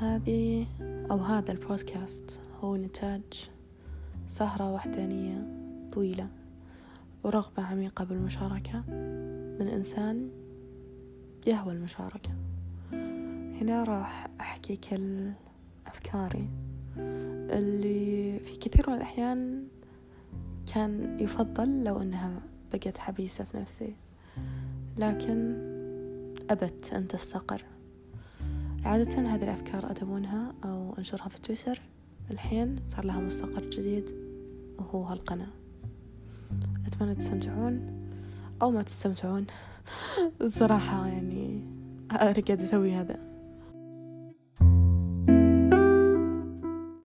هذه أو هذا البودكاست هو نتاج سهرة وحدانية طويلة ورغبة عميقة بالمشاركة من إنسان يهوى المشاركة. هنا راح أحكي كل أفكاري اللي في كثير من الأحيان كان يفضل لو أنها بقت حبيسة في نفسي. لكن أبت أن تستقر. عادة هذه الأفكار أدونها أو أنشرها في تويتر. الحين صار لها مستقر جديد وهو هالقناة. أتمنى تستمتعون أو ما تستمتعون. الصراحة يعني أنا أسوي هذا.